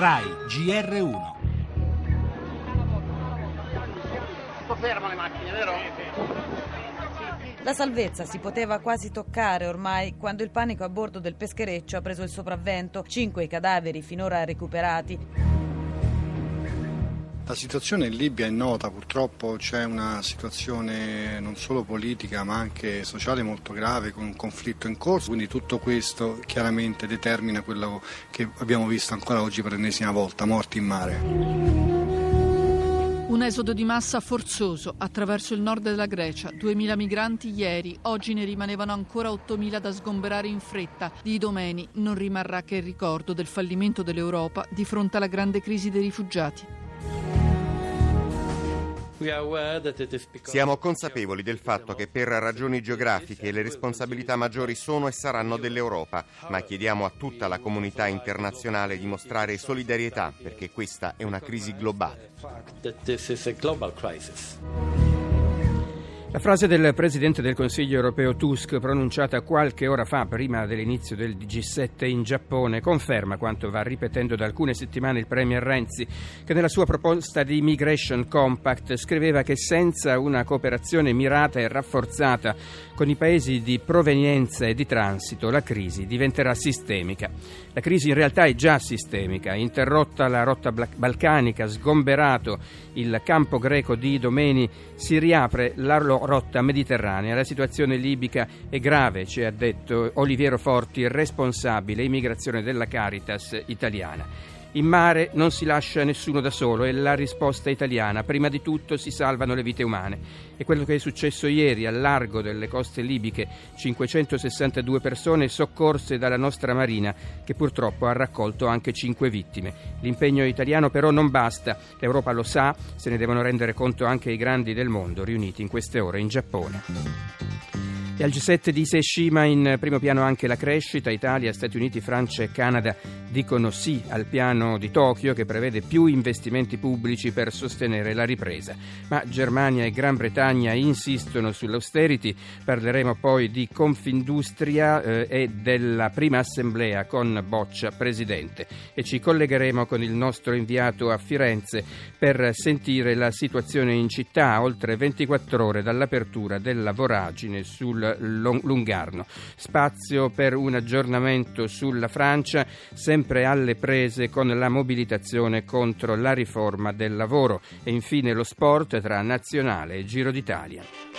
RAI GR1. ferma le macchine, vero? La salvezza si poteva quasi toccare ormai quando il panico a bordo del peschereccio ha preso il sopravvento, cinque i cadaveri finora recuperati. La situazione in Libia è nota, purtroppo c'è una situazione non solo politica ma anche sociale molto grave con un conflitto in corso, quindi tutto questo chiaramente determina quello che abbiamo visto ancora oggi per l'ennesima volta, morti in mare. Un esodo di massa forzoso attraverso il nord della Grecia. 2.000 migranti ieri, oggi ne rimanevano ancora 8.000 da sgomberare in fretta. Di domeni non rimarrà che il ricordo del fallimento dell'Europa di fronte alla grande crisi dei rifugiati. Siamo consapevoli del fatto che per ragioni geografiche le responsabilità maggiori sono e saranno dell'Europa, ma chiediamo a tutta la comunità internazionale di mostrare solidarietà perché questa è una crisi globale. La frase del Presidente del Consiglio europeo Tusk, pronunciata qualche ora fa prima dell'inizio del G7 in Giappone, conferma quanto va ripetendo da alcune settimane il Premier Renzi, che nella sua proposta di Migration Compact scriveva che senza una cooperazione mirata e rafforzata con i paesi di provenienza e di transito la crisi diventerà sistemica. La crisi in realtà è già sistemica, interrotta la rotta balcanica, sgomberato il campo greco di Domeni, si riapre la rotta mediterranea. La situazione libica è grave, ci ha detto Oliviero Forti, responsabile immigrazione della Caritas italiana. In mare non si lascia nessuno da solo, è la risposta italiana. Prima di tutto si salvano le vite umane. E quello che è successo ieri al largo delle coste libiche, 562 persone soccorse dalla nostra marina, che purtroppo ha raccolto anche 5 vittime. L'impegno italiano però non basta, l'Europa lo sa, se ne devono rendere conto anche i grandi del mondo riuniti in queste ore in Giappone. E al G7 di Seshima in primo piano anche la crescita. Italia, Stati Uniti, Francia e Canada dicono sì al piano di Tokyo che prevede più investimenti pubblici per sostenere la ripresa. Ma Germania e Gran Bretagna insistono sull'austerity. Parleremo poi di Confindustria eh, e della prima assemblea con Boccia presidente. E ci collegheremo con il nostro inviato a Firenze per sentire la situazione in città oltre 24 ore dall'apertura della voragine sul Lungarno. Spazio per un aggiornamento sulla Francia, sempre alle prese con la mobilitazione contro la riforma del lavoro e infine lo sport tra nazionale e Giro d'Italia.